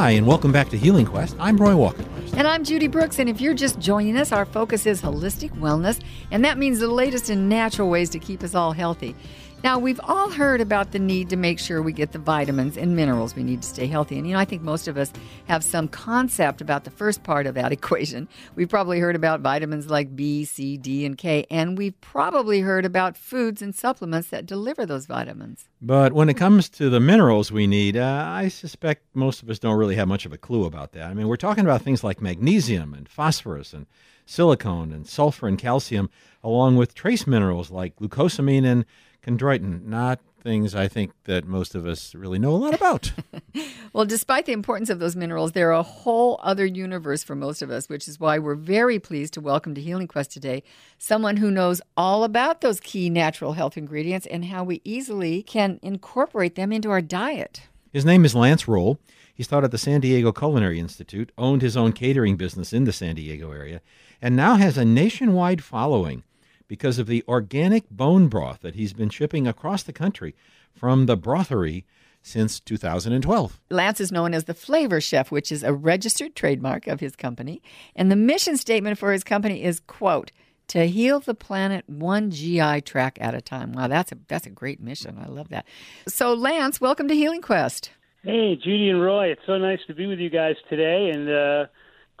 Hi, and welcome back to Healing Quest. I'm Roy Walker. And I'm Judy Brooks, and if you're just joining us, our focus is holistic wellness, and that means the latest in natural ways to keep us all healthy. Now, we've all heard about the need to make sure we get the vitamins and minerals we need to stay healthy. And, you know, I think most of us have some concept about the first part of that equation. We've probably heard about vitamins like B, C, D, and K, and we've probably heard about foods and supplements that deliver those vitamins. But when it comes to the minerals we need, uh, I suspect most of us don't really have much of a clue about that. I mean, we're talking about things like magnesium and phosphorus and silicone and sulfur and calcium, along with trace minerals like glucosamine and chondroitin, not things I think that most of us really know a lot about. well, despite the importance of those minerals, they're a whole other universe for most of us, which is why we're very pleased to welcome to Healing Quest today someone who knows all about those key natural health ingredients and how we easily can incorporate them into our diet. His name is Lance Roll. He's taught at the San Diego Culinary Institute, owned his own catering business in the San Diego area, and now has a nationwide following because of the organic bone broth that he's been shipping across the country from the brothery since 2012. Lance is known as the Flavor Chef, which is a registered trademark of his company, and the mission statement for his company is quote to heal the planet one GI tract at a time. Wow, that's a that's a great mission. I love that. So Lance, welcome to Healing Quest. Hey, Judy and Roy, it's so nice to be with you guys today and uh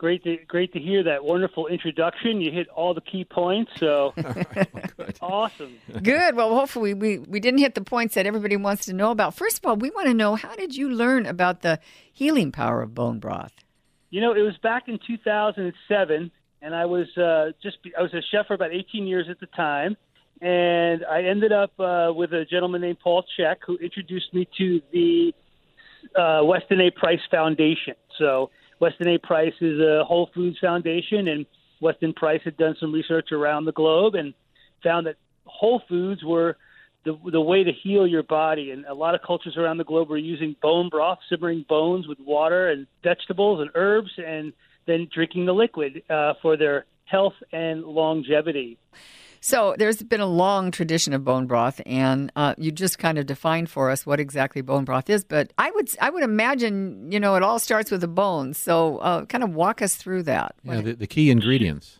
great to great to hear that wonderful introduction. You hit all the key points, so awesome. Good. Well, hopefully we we didn't hit the points that everybody wants to know about. First of all, we want to know how did you learn about the healing power of bone broth? You know, it was back in 2007, and I was uh, just I was a chef for about 18 years at the time. And I ended up uh, with a gentleman named Paul Chek who introduced me to the uh, Weston A. Price Foundation. So Weston A. Price is a Whole Foods Foundation, and Weston Price had done some research around the globe and found that whole foods were the the way to heal your body. And a lot of cultures around the globe were using bone broth, simmering bones with water and vegetables and herbs, and then drinking the liquid uh, for their health and longevity. So there's been a long tradition of bone broth, and uh, you just kind of defined for us what exactly bone broth is. But I would I would imagine you know it all starts with the bones. So uh, kind of walk us through that. Yeah, the, the key ingredients.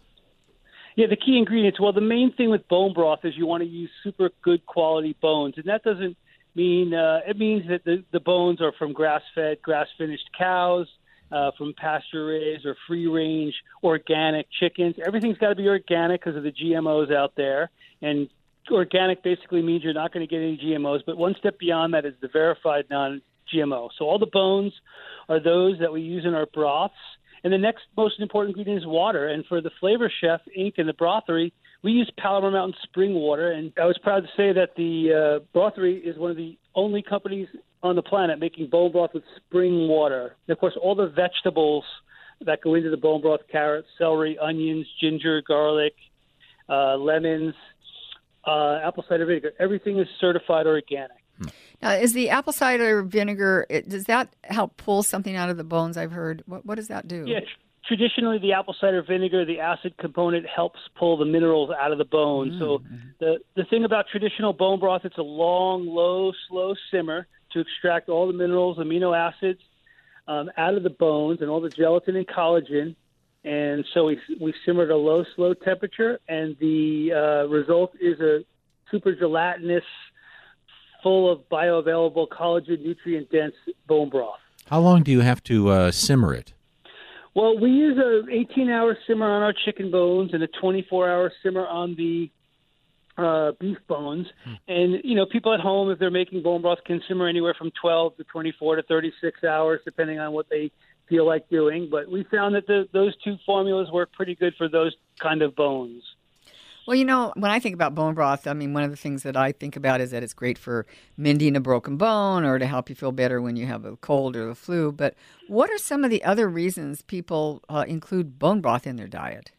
Yeah, the key ingredients. Well, the main thing with bone broth is you want to use super good quality bones, and that doesn't mean uh, it means that the, the bones are from grass fed, grass finished cows uh, from pasture raised or free range organic chickens. Everything's got to be organic because of the GMOs out there. And organic basically means you're not going to get any GMOs. But one step beyond that is the verified non GMO. So all the bones are those that we use in our broths. And the next most important ingredient is water. And for the Flavor Chef Inc. and the brothery, we use Palomar Mountain spring water. And I was proud to say that the uh, brothery is one of the only companies on the planet making bone broth with spring water. And of course, all the vegetables that go into the bone broth carrots, celery, onions, ginger, garlic, uh, lemons, uh, apple cider vinegar everything is certified organic. Now, is the apple cider vinegar, does that help pull something out of the bones? I've heard. What, what does that do? Yeah, traditionally the apple cider vinegar, the acid component helps pull the minerals out of the bone. Mm-hmm. So the the thing about traditional bone broth, it's a long, low, slow simmer to extract all the minerals, amino acids um, out of the bones and all the gelatin and collagen. And so we, we simmer at a low, slow temperature, and the uh, result is a super gelatinous, full of bioavailable collagen, nutrient dense bone broth. How long do you have to uh, simmer it? Well, we use a 18 hour simmer on our chicken bones and a 24 hour simmer on the uh, beef bones. And, you know, people at home, if they're making bone broth, can simmer anywhere from 12 to 24 to 36 hours, depending on what they feel like doing. But we found that the, those two formulas work pretty good for those kind of bones. Well, you know, when I think about bone broth, I mean, one of the things that I think about is that it's great for mending a broken bone or to help you feel better when you have a cold or the flu. But what are some of the other reasons people uh, include bone broth in their diet?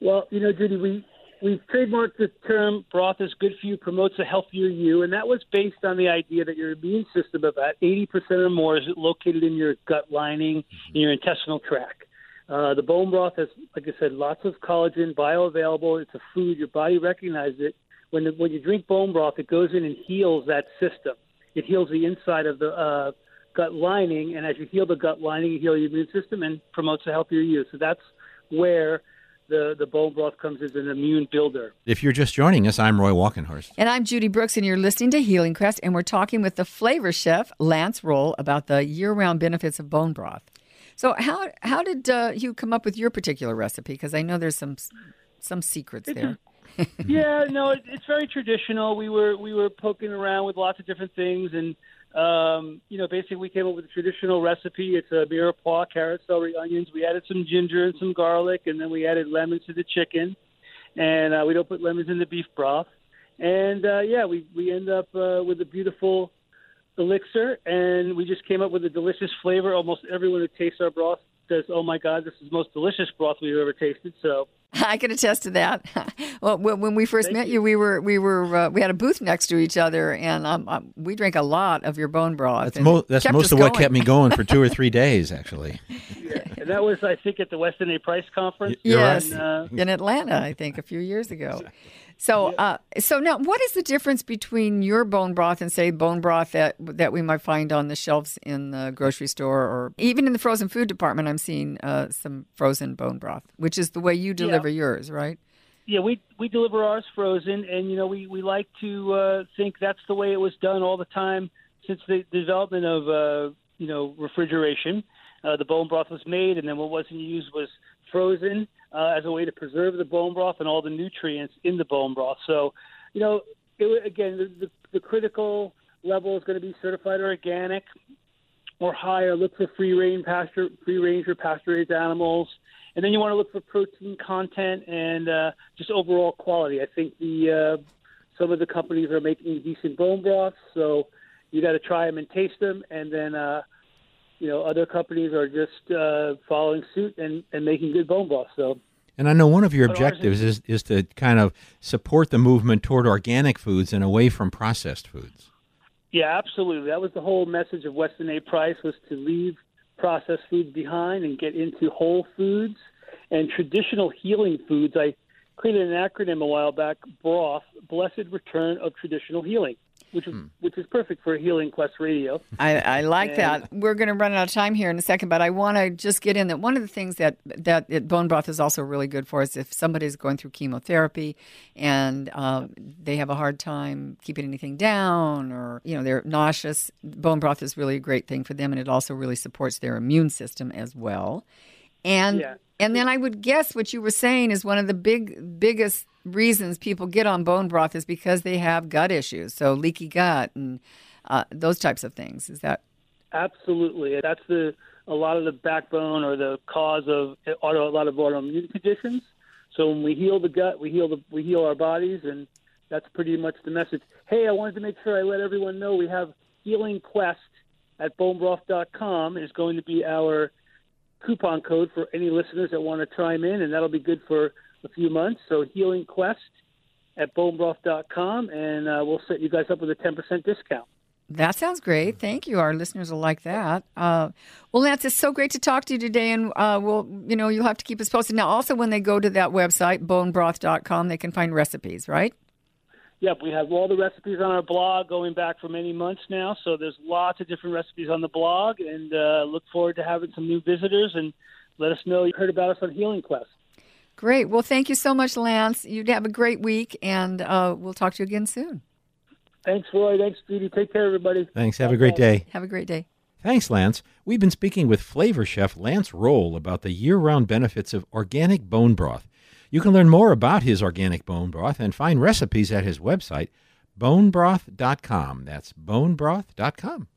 Well, you know, Judy, we we've trademarked the term broth is good for you, promotes a healthier you, and that was based on the idea that your immune system, about 80% or more, is located in your gut lining, in your intestinal tract. Uh, the bone broth has, like I said, lots of collagen, bioavailable. It's a food. Your body recognizes it. When, the, when you drink bone broth, it goes in and heals that system. It heals the inside of the uh, gut lining, and as you heal the gut lining, you heal your immune system and promotes a healthier you. So that's where the, the bone broth comes as an immune builder. If you're just joining us, I'm Roy Walkenhorst. And I'm Judy Brooks, and you're listening to Healing Quest, and we're talking with the flavor chef, Lance Roll, about the year round benefits of bone broth. So, how, how did uh, you come up with your particular recipe? Because I know there's some, some secrets there. yeah, no, it, it's very traditional. We were we were poking around with lots of different things, and um, you know, basically we came up with a traditional recipe. It's a mirepoix, carrot, celery, onions. We added some ginger and some garlic, and then we added lemons to the chicken, and uh, we don't put lemons in the beef broth. And uh, yeah, we we end up uh, with a beautiful elixir, and we just came up with a delicious flavor. Almost everyone who tastes our broth says, "Oh my God, this is the most delicious broth we've ever tasted." So I can attest to that. well, when we first Thank met you. you, we were we were uh, we had a booth next to each other, and um, um, we drank a lot of your bone broth. That's, mo- that's most us of what kept me going for two or three days, actually. yeah, and that was I think at the Weston A. Price conference. You're right. Yes, And, uh, in Atlanta, I think a few years ago. So, uh, so now, what is the difference between your bone broth and say bone broth that that we might find on the shelves in the grocery store or even in the frozen food department? I'm seeing uh, some frozen bone broth, which is the way you deliver yours, right? Yeah, we we deliver ours frozen, and you know we we like to uh, think that's the way it was done all the time since the development of uh, you know refrigeration. Uh, the bone broth was made, and then what wasn't used was frozen uh, as a way to preserve the bone broth and all the nutrients in the bone broth. So, you know, it, again, the, the, the critical level is going to be certified organic or higher. Look for free range pasture, free range or pasture raised animals, and then you want to look for protein content and uh, just overall quality. I think the uh, some of the companies are making decent bone broths, so you got to try them and taste them, and then uh, you know other companies are just uh, following suit and, and making good bone broth. So And I know one of your But objectives is, is to kind of support the movement toward organic foods and away from processed foods. Yeah, absolutely. That was the whole message of Weston A. Price was to leave processed foods behind and get into whole foods and traditional healing foods. I created an acronym a while back, BROTH, Blessed Return of Traditional Healing, which is which is perfect for Healing Quest Radio. I, I like And- that. We're going to run out of time here in a second, but I want to just get in that one of the things that that it, bone broth is also really good for is if somebody's going through chemotherapy and um, they have a hard time keeping anything down, or you know they're nauseous. Bone broth is really a great thing for them, and it also really supports their immune system as well. And Yeah. And then I would guess what you were saying is one of the big biggest reasons people get on bone broth is because they have gut issues, so leaky gut and uh, those types of things. Is that Absolutely, that's the a lot of the backbone or the cause of auto, a lot of autoimmune conditions. So when we heal the gut, we heal the we heal our bodies, and that's pretty much the message. Hey, I wanted to make sure I let everyone know we have Healing Quest at bonebroth.com is going to be our coupon code for any listeners that want to chime in, and that'll be good for a few months. So Healing Quest at bonebroth.com, and uh, we'll set you guys up with a 10% discount. that sounds great. Thank you. Our listeners will like that. Uh, well, Lance, it's so great to talk to you today, and uh, we'll you know you'll have to keep us posted. Now, also when they go to that website bonebroth.com, they can find recipes, right? Yep, we have all the recipes on our blog going back for many months now. So there's lots of different recipes on the blog, and uh, look forward to having some new visitors. And let us know you heard about us on Healing Quest. Great. Well, thank you so much, Lance. You have a great week, and uh, we'll talk to you again soon. Thanks, Roy. Thanks, Judy. Take care, everybody. Thanks. Have a great day. Have a great day. Thanks, Lance. We've been speaking with flavor chef Lance Roll about the year round benefits of organic bone broth. You can learn more about his organic bone broth and find recipes at his website, bonebroth.com. That's bonebroth.com.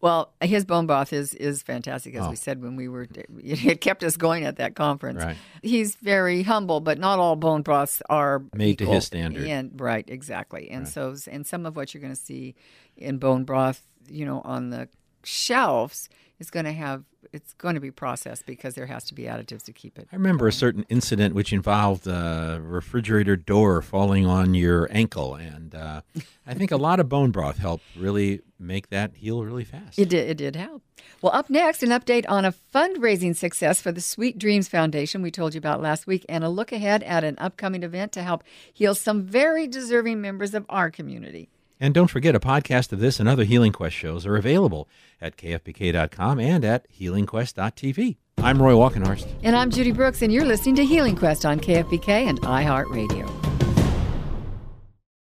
Well, his bone broth is is fantastic, as Oh. we said when we were. It kept us going at that conference. Right. He's very humble, but not all bone broths are Made to his standard. And right, exactly. And so, and some of what you're going to see in bone broth, you know, on the shelves is going to have it's going to be processed because there has to be additives to keep it. I remember a certain incident which involved a refrigerator door falling on your ankle, and uh, I think a lot of bone broth helped really make that heal really fast. It did. It did help. Well, up next, an update on a fundraising success for the Sweet Dreams Foundation we told you about last week, and a look ahead at an upcoming event to help heal some very deserving members of our community. And don't forget, a podcast of this and other Healing Quest shows are available at kfbk.com and at healingquest.tv. I'm Roy Walkenhorst. And I'm Judy Brooks, and you're listening to Healing Quest on KFBK and iHeartRadio.